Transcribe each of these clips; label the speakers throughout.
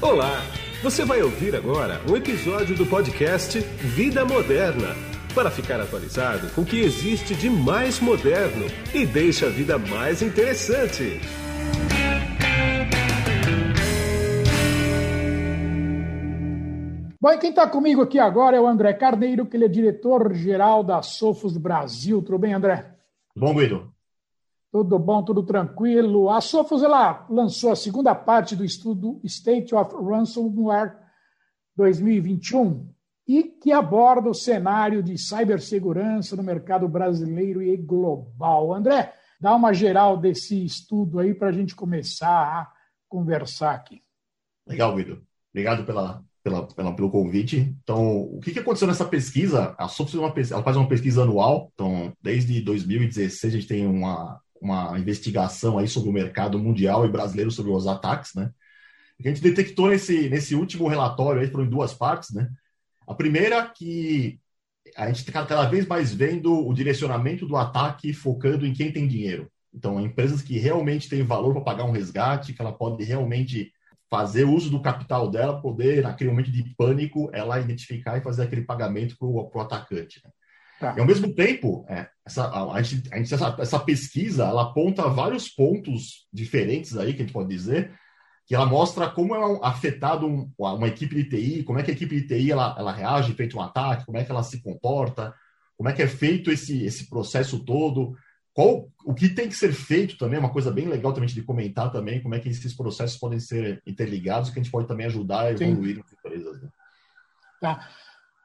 Speaker 1: Olá! Você vai ouvir agora um episódio do podcast Vida Moderna para ficar atualizado com o que existe de mais moderno e deixa a vida mais interessante.
Speaker 2: Bom, e quem está comigo aqui agora é o André Carneiro, que ele é diretor-geral da Sofos Brasil. Tudo bem, André?
Speaker 3: Bom, Guido.
Speaker 2: Tudo bom, tudo tranquilo. A Sophos ela lançou a segunda parte do estudo State of Ransomware 2021 e que aborda o cenário de cibersegurança no mercado brasileiro e global. André, dá uma geral desse estudo aí para a gente começar a conversar aqui.
Speaker 3: Legal, Guido. Obrigado pela, pela, pela, pelo convite. Então, o que, que aconteceu nessa pesquisa? A Sophos ela faz uma pesquisa anual. Então, desde 2016 a gente tem uma uma investigação aí sobre o mercado mundial e brasileiro sobre os ataques, né? A gente detectou nesse, nesse último relatório aí foram em duas partes, né? A primeira que a gente está cada vez mais vendo o direcionamento do ataque focando em quem tem dinheiro. Então, empresas que realmente têm valor para pagar um resgate, que ela pode realmente fazer uso do capital dela, poder, naquele momento de pânico, ela identificar e fazer aquele pagamento para o atacante. Né? Tá. E ao mesmo tempo, é, essa, a, gente, a gente, essa, essa, pesquisa ela aponta vários pontos diferentes aí, que a gente pode dizer, que ela mostra como é afetado um, uma equipe de TI, como é que a equipe de TI ela, ela reage feito um ataque, como é que ela se comporta, como é que é feito esse, esse processo todo, qual, o que tem que ser feito também, uma coisa bem legal também de comentar também, como é que esses processos podem ser interligados, que a gente pode também ajudar a evoluir Sim. nas empresas. Né?
Speaker 2: Tá.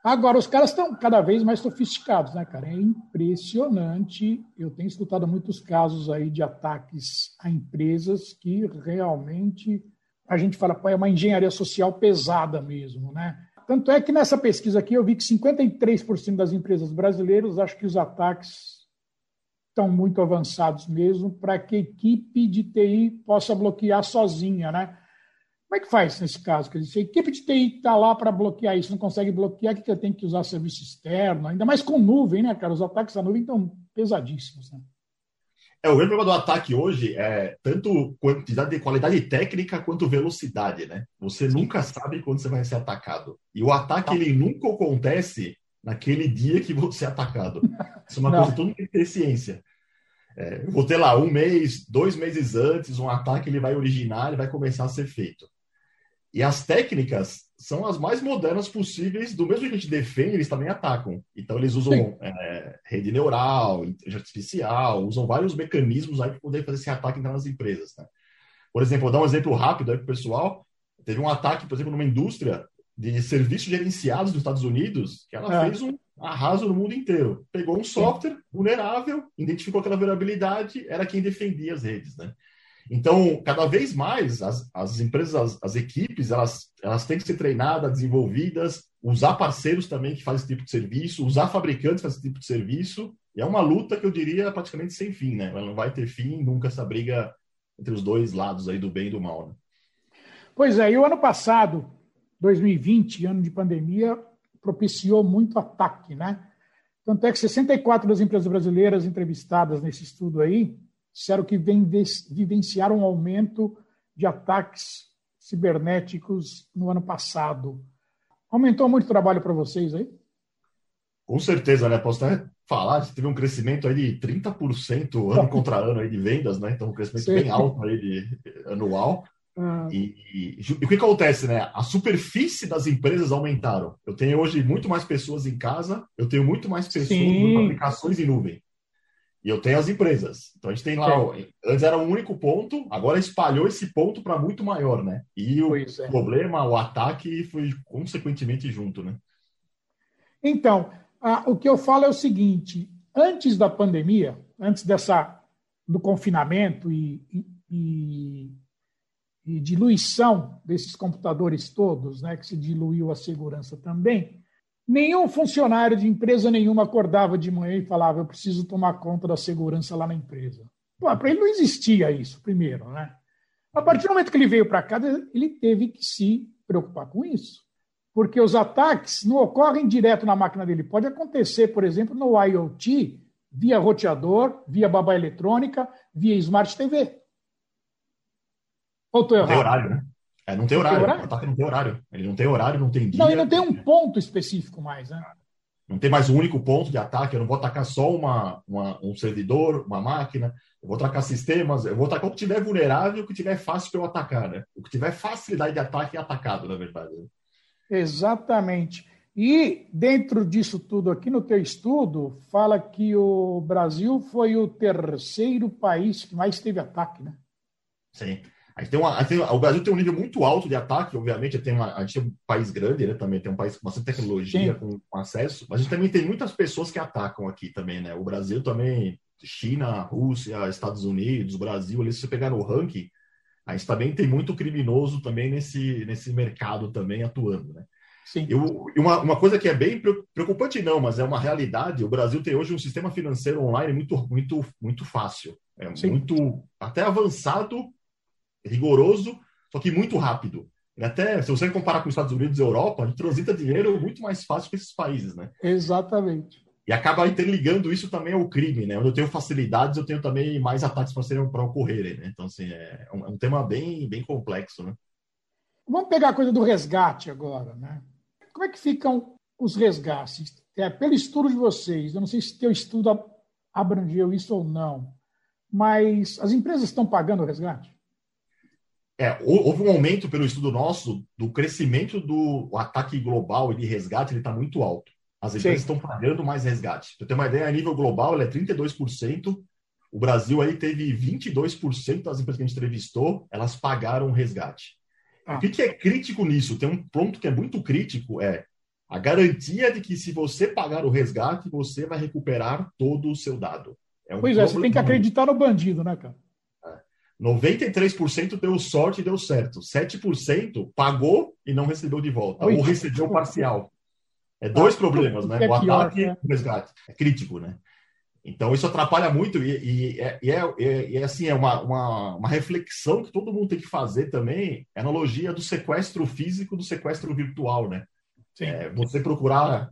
Speaker 2: Agora, os caras estão cada vez mais sofisticados, né, cara? É impressionante. Eu tenho escutado muitos casos aí de ataques a empresas que realmente a gente fala, pô, é uma engenharia social pesada mesmo, né? Tanto é que nessa pesquisa aqui eu vi que 53% das empresas brasileiras acham que os ataques estão muito avançados mesmo para que a equipe de TI possa bloquear sozinha, né? Como é que faz nesse caso? Quer dizer, a equipe de TI está lá para bloquear isso, não consegue bloquear, o que eu tenho que usar serviço externo? Ainda mais com nuvem, né, cara? Os ataques à nuvem estão pesadíssimos, né?
Speaker 3: É, o grande problema do ataque hoje é tanto quantidade de qualidade técnica quanto velocidade, né? Você Sim. nunca sabe quando você vai ser atacado. E o ataque, tá. ele nunca acontece naquele dia que você é atacado. Isso é uma coisa que todo mundo tem que ter ciência. É, eu vou ter lá um mês, dois meses antes, um ataque ele vai originar, ele vai começar a ser feito. E as técnicas são as mais modernas possíveis, do mesmo que a gente defende, eles também atacam. Então, eles usam é, rede neural, inteligência artificial, usam vários mecanismos aí para poder fazer esse ataque nas empresas. Né? Por exemplo, vou dar um exemplo rápido aí para o pessoal. Teve um ataque, por exemplo, numa indústria de serviços gerenciados dos Estados Unidos, que ela é. fez um arraso no mundo inteiro. Pegou um software vulnerável, identificou aquela vulnerabilidade, era quem defendia as redes. Né? Então, cada vez mais, as, as empresas, as, as, equipes, elas, elas têm que ser treinadas, desenvolvidas, usar parceiros também que fazem esse tipo de serviço, usar fabricantes que fazem esse tipo de serviço. E é uma luta que eu diria praticamente sem fim, né? Ela não vai ter fim nunca essa briga entre os dois lados aí do bem e do mal. Né?
Speaker 2: Pois é, e o ano passado, 2020, ano de pandemia, propiciou muito ataque, né? Tanto é que 64 das empresas brasileiras entrevistadas nesse estudo aí disseram que vivenciaram um aumento de ataques cibernéticos no ano passado. Aumentou muito o trabalho para vocês aí?
Speaker 3: Com certeza, né? Posso até falar, teve um crescimento aí de 30% ano contra ano aí de vendas, né? Então, um crescimento Sim. bem alto aí de anual. Ah. E, e, e, o que acontece, né? A superfície das empresas aumentaram. Eu tenho hoje muito mais pessoas em casa, eu tenho muito mais pessoas em aplicações em nuvem. E eu tenho as empresas. Então a gente tem lá, antes era um único ponto, agora espalhou esse ponto para muito maior, né? E o é. problema, o ataque foi consequentemente junto, né?
Speaker 2: Então, a, o que eu falo é o seguinte: antes da pandemia, antes dessa do confinamento e, e, e diluição desses computadores todos, né, que se diluiu a segurança também, Nenhum funcionário de empresa nenhuma acordava de manhã e falava: Eu preciso tomar conta da segurança lá na empresa. Para ele não existia isso, primeiro. Né? A partir do momento que ele veio para cá, ele teve que se preocupar com isso. Porque os ataques não ocorrem direto na máquina dele. Pode acontecer, por exemplo, no IoT, via roteador, via babá eletrônica, via Smart TV.
Speaker 3: Ou estou errado? Horário, né? É, não tem horário. Não tem horário? O ataque não tem horário. Ele não tem horário, não tem dia.
Speaker 2: Não, ele não tem um ponto específico mais, né?
Speaker 3: Não tem mais um único ponto de ataque. Eu não vou atacar só uma, uma, um servidor, uma máquina. Eu vou atacar sistemas. Eu vou atacar o que tiver vulnerável e o que tiver fácil para eu atacar, né? O que tiver facilidade de ataque é atacado, na verdade. Né?
Speaker 2: Exatamente. E dentro disso tudo aqui no teu estudo, fala que o Brasil foi o terceiro país que mais teve ataque, né?
Speaker 3: Sim. A gente tem uma, gente tem, o Brasil tem um nível muito alto de ataque, obviamente, tem uma, a gente tem um país grande, né, também tem um país com bastante tecnologia, com, com, acesso, mas a gente também tem muitas pessoas que atacam aqui também, né? O Brasil também, China, Rússia, Estados Unidos, Brasil, ali, se você pegar no ranking, a gente também tem muito criminoso também nesse, nesse mercado também atuando, né? Sim. Eu, uma, uma coisa que é bem preocupante, não, mas é uma realidade. O Brasil tem hoje um sistema financeiro online muito, muito, muito fácil. É Sim. muito até avançado rigoroso, só que muito rápido. E até, se você comparar com os Estados Unidos e Europa, gente transita dinheiro muito mais fácil que esses países, né?
Speaker 2: Exatamente.
Speaker 3: E acaba interligando isso também ao crime, né? Onde eu tenho facilidades, eu tenho também mais ataques para ocorrerem, né? Então, assim, é um, é um, tema bem, bem complexo, né?
Speaker 2: Vamos pegar a coisa do resgate agora, né? Como é que ficam os resgates? É, pelo estudo de vocês, eu não sei se teu estudo abrangeu isso ou não, mas as empresas estão pagando o resgate?
Speaker 3: É, houve um aumento pelo estudo nosso do crescimento do ataque global e de resgate, ele está muito alto. As empresas Sim. estão pagando mais resgate. Para ter uma ideia, a nível global, ele é 32%. O Brasil aí teve 22% das empresas que a gente entrevistou, elas pagaram resgate. Ah. O que, que é crítico nisso? Tem um ponto que é muito crítico, é a garantia de que se você pagar o resgate, você vai recuperar todo o seu dado.
Speaker 2: É um pois é, você tem que acreditar no bandido, né, cara?
Speaker 3: 93% deu sorte e deu certo. 7% pagou e não recebeu de volta. Oi. Ou recebeu parcial. É dois ah, problemas, né? É o ataque e né? o resgate. É crítico, né? Então, isso atrapalha muito e, e, é, e, é, e é, assim, é uma, uma, uma, reflexão que todo mundo tem que fazer também, é analogia do sequestro físico do sequestro virtual, né? É, você procurar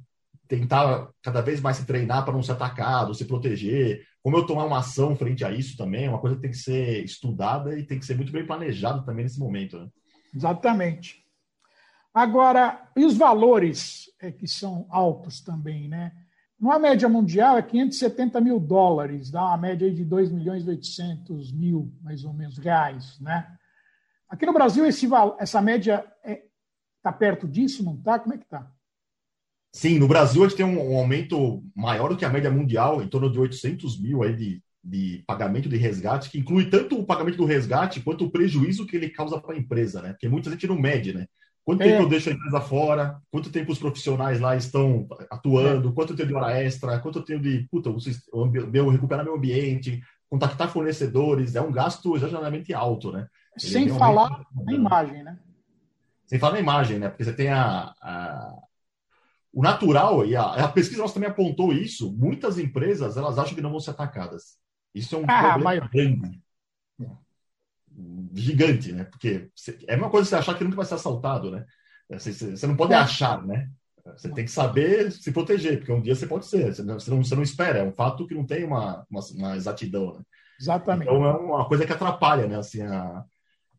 Speaker 3: tentar cada vez mais se treinar para não ser atacado, se proteger, como eu tomar uma ação frente a isso também, é uma coisa que tem que ser estudada e tem que ser muito bem planejada também nesse momento. Né?
Speaker 2: Exatamente. Agora, e os valores é, que são altos também, né? Numa média mundial é 570 mil dólares, dá uma média de 2 milhões e 800 mil, mais ou menos, reais, né? Aqui no Brasil, esse, essa média está é, tá perto disso, não está? Como é que está?
Speaker 3: Sim, no Brasil a gente tem um, um, aumento maior do que a média mundial, em torno de 800 mil aí de, de pagamento de resgate, que inclui tanto o pagamento do resgate quanto o prejuízo que ele causa para a empresa, né? Porque muita gente não mede, né? Quanto é. tempo eu deixo a empresa fora? Quanto tempo os profissionais lá estão atuando? É. Quanto eu tenho de hora extra? Quanto eu tenho de, puta, meu, recuperar meu ambiente? Contactar fornecedores? É um gasto exageradamente alto, né?
Speaker 2: Ele Sem falar na imagem, né?
Speaker 3: Sem falar na imagem, né? Porque você tem a, a o natural, e a, a, pesquisa nossa também apontou isso, muitas empresas elas acham que não vão ser atacadas. Isso é um ah, problema grande. Gigante, né? Porque é uma coisa você achar que nunca vai ser assaltado, né? Você, você não pode é. achar, né? Você tem que saber se proteger, porque um dia você pode ser, você não, você não espera, é um fato que não tem uma, uma, uma exatidão. Né?
Speaker 2: Exatamente.
Speaker 3: Então é uma coisa que atrapalha, né? Assim, a,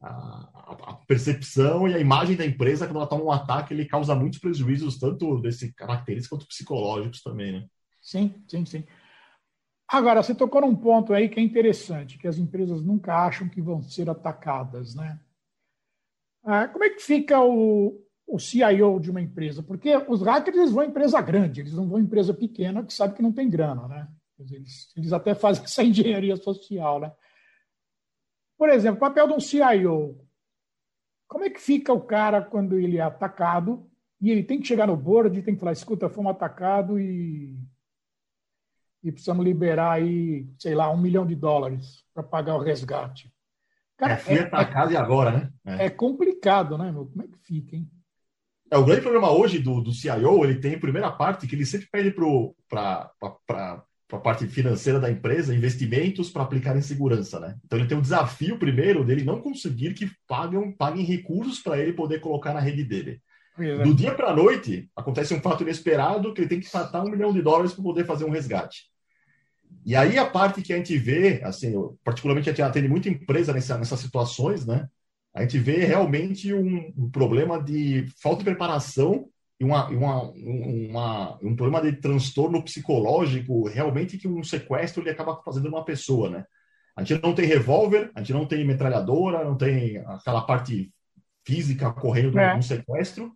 Speaker 3: a, percepção e a imagem da empresa quando ela toma um ataque, ele causa muitos prejuízos, tanto desse característicos quanto psicológicos também, né?
Speaker 2: Sim, sim, sim. Agora, você tocou num ponto aí que é interessante, que as empresas nunca acham que vão ser atacadas, né? Ah, como é que fica o, o CIO de uma empresa? Porque os hackers eles vão em empresa grande, eles não vão em empresa pequena que sabe que não tem grana, né? Eles, eles até fazem essa engenharia social, né? Por exemplo, o papel de um CIO. Como é que fica o cara quando ele é atacado e ele tem que chegar no board e tem que falar, escuta, fomos atacados e, e precisamos liberar aí, sei lá, um milhão de dólares para pagar o resgate.
Speaker 3: Cara, é, fui é, atacado é, e agora, né?
Speaker 2: É. é complicado, né, meu? Como é que fica, hein?
Speaker 3: É, o grande problema hoje do, do CIO, ele tem a primeira parte que ele sempre pede para para a parte financeira da empresa, investimentos para aplicar em segurança, né? Então ele tem um desafio primeiro dele não conseguir que paguem, paguem recursos para ele poder colocar na rede dele. É. Do dia para a noite acontece um fato inesperado que ele tem que tratar um milhão de dólares para poder fazer um resgate. E aí a parte que a gente vê, assim, eu, particularmente a gente atende muita empresa nessa, nessas situações, né? a gente vê realmente um, um problema de falta de preparação e uma, uma, uma, um problema de transtorno psicológico, realmente que um sequestro ele acaba fazendo uma pessoa, né? A gente não tem revólver, a gente não tem metralhadora, não tem aquela parte física correndo é. um sequestro,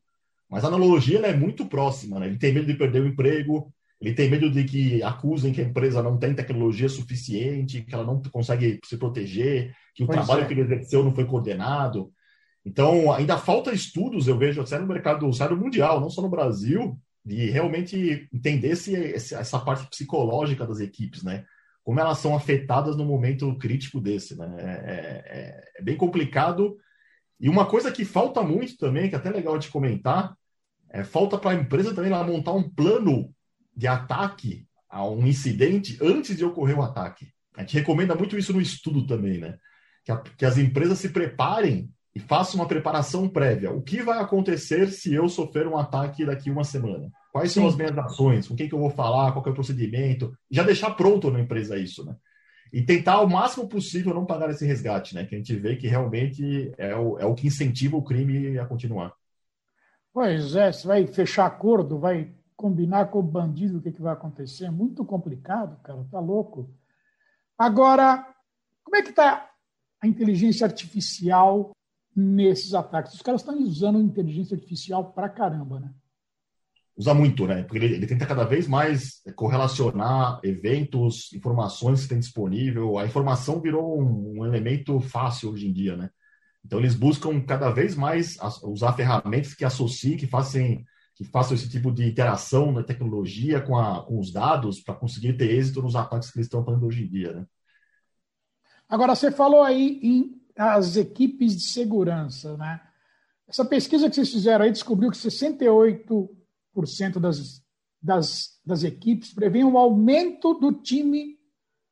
Speaker 3: mas a analogia é muito próxima, né? Ele tem medo de perder o emprego, ele tem medo de que acusem que a empresa não tem tecnologia suficiente, que ela não consegue se proteger, que o pois trabalho é. que ele exerceu não foi coordenado. Então, ainda falta estudos, eu vejo, até no mercado, no mundial, não só no Brasil, de realmente entender esse, essa parte psicológica das equipes, né? Como elas são afetadas no momento crítico desse, né? É, é, é bem complicado. E uma coisa que falta muito também, que é até legal de comentar, é falta para a empresa também ela montar um plano de ataque a um incidente antes de ocorrer o ataque. A gente recomenda muito isso no estudo também, né? Que, a, que as empresas se preparem e façam uma preparação prévia. O que vai acontecer se eu sofrer um ataque daqui uma semana? Quais Sim. são as minhas ações? Com quem que eu vou falar? Qual é o procedimento? Já deixar pronto na empresa isso, né? E tentar o máximo possível não pagar esse resgate, né? Que a gente vê que realmente é o, é o que incentiva o crime a continuar.
Speaker 2: Pois é, você vai fechar acordo, vai combinar com o bandido o que, que vai acontecer. É muito complicado, cara, tá louco. Agora, como é que está a inteligência artificial nesses ataques? Os caras estão usando inteligência artificial pra caramba, né?
Speaker 3: Usa muito, né? Porque ele, ele tenta cada vez mais correlacionar eventos, informações que tem disponível. A informação virou um, um elemento fácil hoje em dia, né? Então eles buscam cada vez mais usar ferramentas que associem, que façam que façam esse tipo de interação na tecnologia com, a, com os dados para conseguir ter êxito nos ataques que eles estão fazendo hoje em dia. Né?
Speaker 2: Agora, você falou aí em as equipes de segurança. Né? Essa pesquisa que vocês fizeram aí descobriu que 68% das, das, das equipes prevêem um aumento do time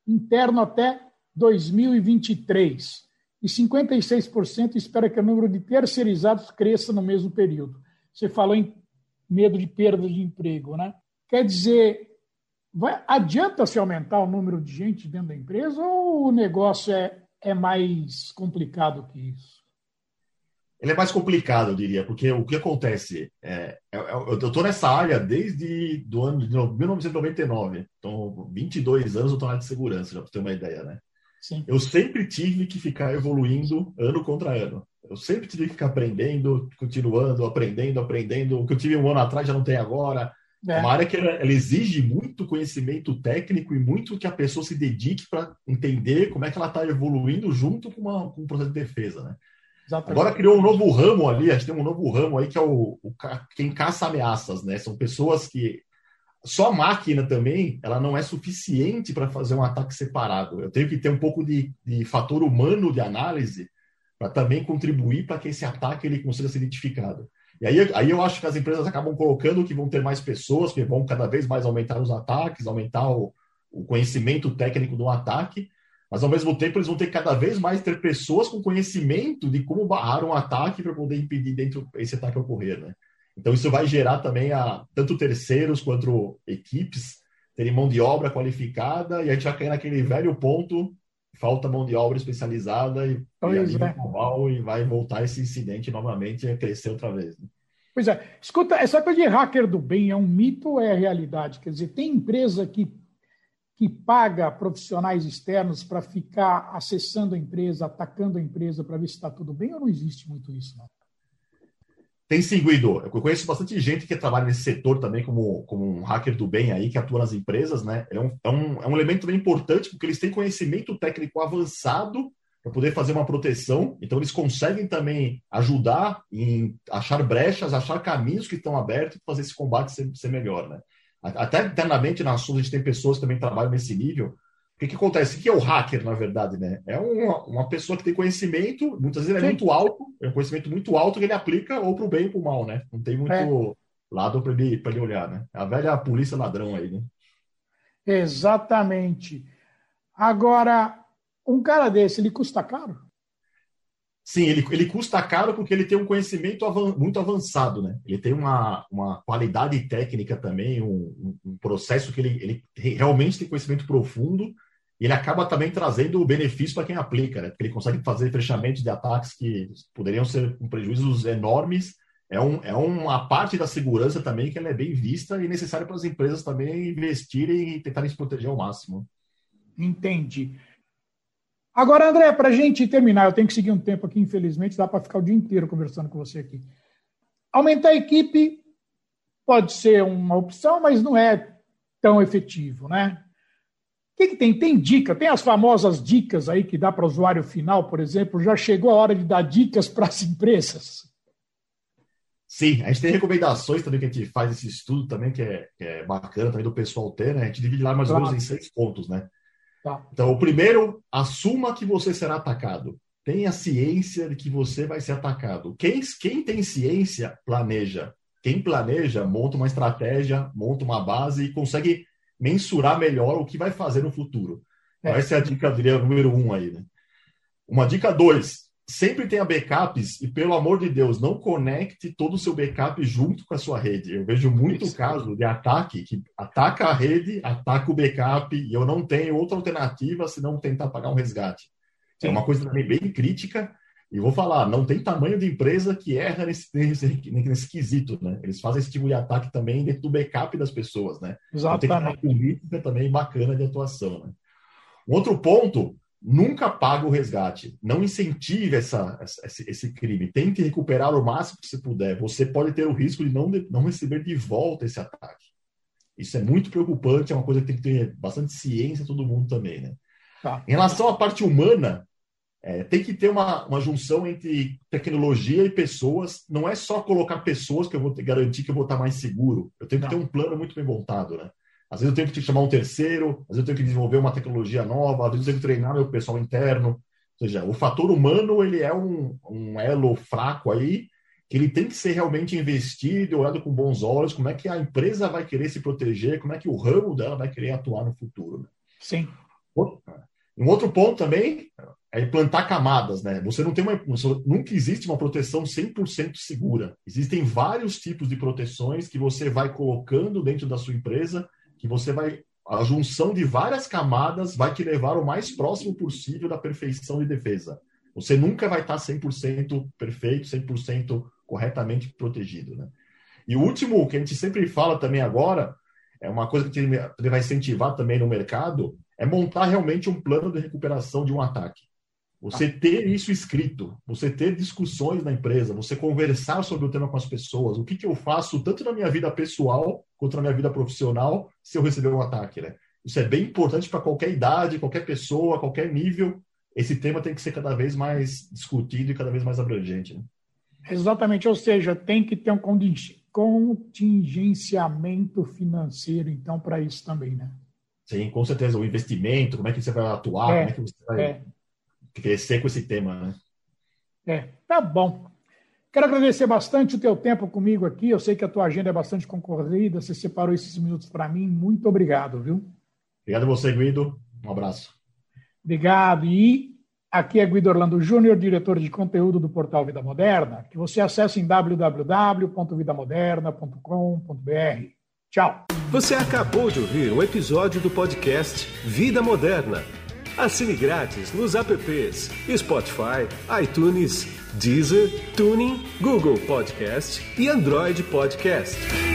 Speaker 2: interno até 2023 e 56% espera que o número de terceirizados cresça no mesmo período. Você falou em medo de perda de emprego, né? Quer dizer, vai, adianta se aumentar o número de gente dentro da empresa ou o negócio é, é mais complicado que isso?
Speaker 3: Ele é mais complicado, eu diria, porque o que acontece? É, é, é eu estou nessa área desde do ano de 1999, então 22 anos eu estou na área de segurança, já para ter uma ideia, né? Sim. Eu sempre tive que ficar evoluindo ano contra ano. Eu sempre tive que ficar aprendendo, continuando, aprendendo, aprendendo. O que eu tive um ano atrás já não tem agora. É, uma área que ela, ela, exige muito conhecimento técnico e muito que a pessoa se dedique para entender como é que ela está evoluindo junto com, uma, com um processo de defesa, né? Exatamente. Agora criou um novo ramo ali, a gente tem um novo ramo aí que é o, o quem caça ameaças, né? São pessoas que só a máquina também, ela não é suficiente para fazer um ataque separado. Eu tenho que ter um pouco de, de fator humano de análise para também contribuir para que esse ataque ele consiga ser identificado. E aí, aí eu acho que as empresas acabam colocando que vão ter mais pessoas, que vão cada vez mais aumentar os ataques, aumentar o, o conhecimento técnico do ataque, mas ao mesmo tempo eles vão ter cada vez mais ter pessoas com conhecimento de como barrar um ataque para poder impedir dentro esse ataque ocorrer, né? Então isso vai gerar também a tanto terceiros quanto equipes terem mão de obra qualificada e a gente vai cair naquele velho ponto falta mão de obra especializada e, e, é. global, e vai voltar esse incidente novamente a crescer outra vez. Né?
Speaker 2: Pois é. Escuta, essa coisa de hacker do bem é um mito ou é realidade? Quer dizer, tem empresa que, que paga profissionais externos para ficar acessando a empresa, atacando a empresa para ver se está tudo bem ou não existe muito isso? Não?
Speaker 3: Tem sim, Guido. Eu conheço bastante gente que trabalha nesse setor também, como, como um hacker do bem aí, que atua nas empresas, né? É um, é um, é um elemento bem importante, porque eles têm conhecimento técnico avançado para poder fazer uma proteção. Então, eles conseguem também ajudar em achar brechas, achar caminhos que estão abertos para fazer esse combate ser, ser melhor, né? Até internamente na SUS a gente tem pessoas que também trabalham nesse nível, o que, que acontece? O que é o hacker, na verdade, né? É uma, uma pessoa que tem conhecimento, muitas vezes é muito alto, é um conhecimento muito alto que ele aplica ou para o bem ou para o mal, né? Não tem muito é. lado para ele, ele olhar, né? A velha polícia ladrão aí, né?
Speaker 2: Exatamente. Agora, um cara desse, ele custa caro?
Speaker 3: Sim, ele, ele custa caro porque ele tem um conhecimento avan, muito avançado, né? Ele tem uma, uma qualidade técnica também, um, um processo que ele, ele realmente tem conhecimento profundo Ele acaba também trazendo benefício para quem aplica, né? Porque ele consegue fazer fechamentos de ataques que poderiam ser com prejuízos enormes. É, um, é uma parte da segurança também que ela é bem vista e necessária para as empresas também investirem e tentarem se proteger ao máximo.
Speaker 2: Entendi. Agora, André, para a gente terminar, eu tenho que seguir um tempo aqui, infelizmente, dá para ficar o dia inteiro conversando com você aqui. Aumentar a equipe pode ser uma opção, mas não é tão efetivo, né? O que, que, tem? Tem dica? Tem as famosas dicas aí que dá para o usuário final, por exemplo? Já chegou a hora de dar dicas para as empresas?
Speaker 3: Sim, a gente tem recomendações também que a gente faz esse estudo também, que é, que é bacana também do pessoal ter, né? A gente divide lá mais ou menos em seis pontos, né? Tá. Então, o primeiro, assuma que você será atacado. Tenha ciência de que você vai ser atacado. Quem, quem tem ciência, planeja. Quem planeja, monta uma estratégia, monta uma base e consegue mensurar melhor o que vai fazer no futuro. É. Essa é a dica, diria, número um aí, né? Uma dica dois, sempre tenha backups e, pelo amor de Deus, não conecte todo o seu backup junto com a sua rede. Eu vejo muito Isso. caso de ataque que ataca a rede, ataca o backup e eu não tenho outra alternativa senão tentar pagar um resgate. É Sim. É uma coisa também bem crítica e vou falar, não tem tamanho de empresa que erra nesse, nesse, nesse quesito, né? Eles fazem esse tipo de ataque também dentro do backup das pessoas, né?
Speaker 2: Exatamente. Então, tem
Speaker 3: uma política também bacana de atuação, né? Um outro ponto, nunca paga o resgate. Não incentive essa, esse, esse, crime. Tente recuperar o máximo que você puder. Você pode ter o risco de não, de, não receber de volta esse ataque. Isso é muito preocupante, é uma coisa que tem que ter bastante ciência todo mundo também, né? Tá. Em relação à parte humana, é, tem que ter uma, uma junção entre tecnologia e pessoas. Não é só colocar pessoas que eu vou garantir que eu vou estar mais seguro. Eu tenho que ter um plano muito bem montado, né? Às vezes eu tenho que chamar um terceiro, às vezes eu tenho que desenvolver uma tecnologia nova, às vezes eu tenho que treinar meu pessoal interno. Ou seja, o fator humano ele é um, um elo fraco aí que ele tem que ser realmente investido, olhado com bons olhos, como é que a empresa vai querer se proteger, como é que o ramo dela vai querer atuar no futuro. Né?
Speaker 2: Sim.
Speaker 3: Um outro ponto também é implantar camadas, né? Você não tem uma, nunca existe uma proteção 100% segura. Existem vários tipos de proteções que você vai colocando dentro da sua empresa, que você vai a junção de várias camadas vai te levar o mais próximo possível da perfeição de defesa. Você nunca vai estar 100% perfeito, 100% corretamente protegido, né? E o último que a gente sempre fala também agora, é uma coisa que ele vai incentivar também no mercado, é montar realmente um plano de recuperação de um ataque. Você ter isso escrito, você ter discussões na empresa, você conversar sobre o tema com as pessoas, o que, que eu faço tanto na minha vida pessoal quanto na minha vida profissional se eu receber um ataque, né? Isso é bem importante para qualquer idade, qualquer pessoa, qualquer nível. Esse tema tem que ser cada vez mais discutido e cada vez mais abrangente. Né?
Speaker 2: Exatamente, ou seja, tem que ter um contingenciamento financeiro, então, para isso também, né?
Speaker 3: Sim, com certeza. O investimento, como é que você vai atuar, é, como é que você vai. É crescer com esse tema, né?
Speaker 2: É, tá bom. Quero agradecer bastante o teu tempo comigo aqui. Eu sei que a tua agenda é bastante concorrida. Você separou esses minutos para mim. Muito obrigado, viu?
Speaker 3: Obrigado a você, Guido. Um abraço.
Speaker 2: Obrigado. E aqui é Guido Orlando Júnior, diretor de conteúdo do portal Vida Moderna, que você acessa em www.vidamoderna.com.br. Tchau.
Speaker 1: Você acabou de ouvir um episódio do podcast Vida Moderna Assine grátis nos apps Spotify, iTunes, Deezer, Tuning, Google Podcast e Android Podcast.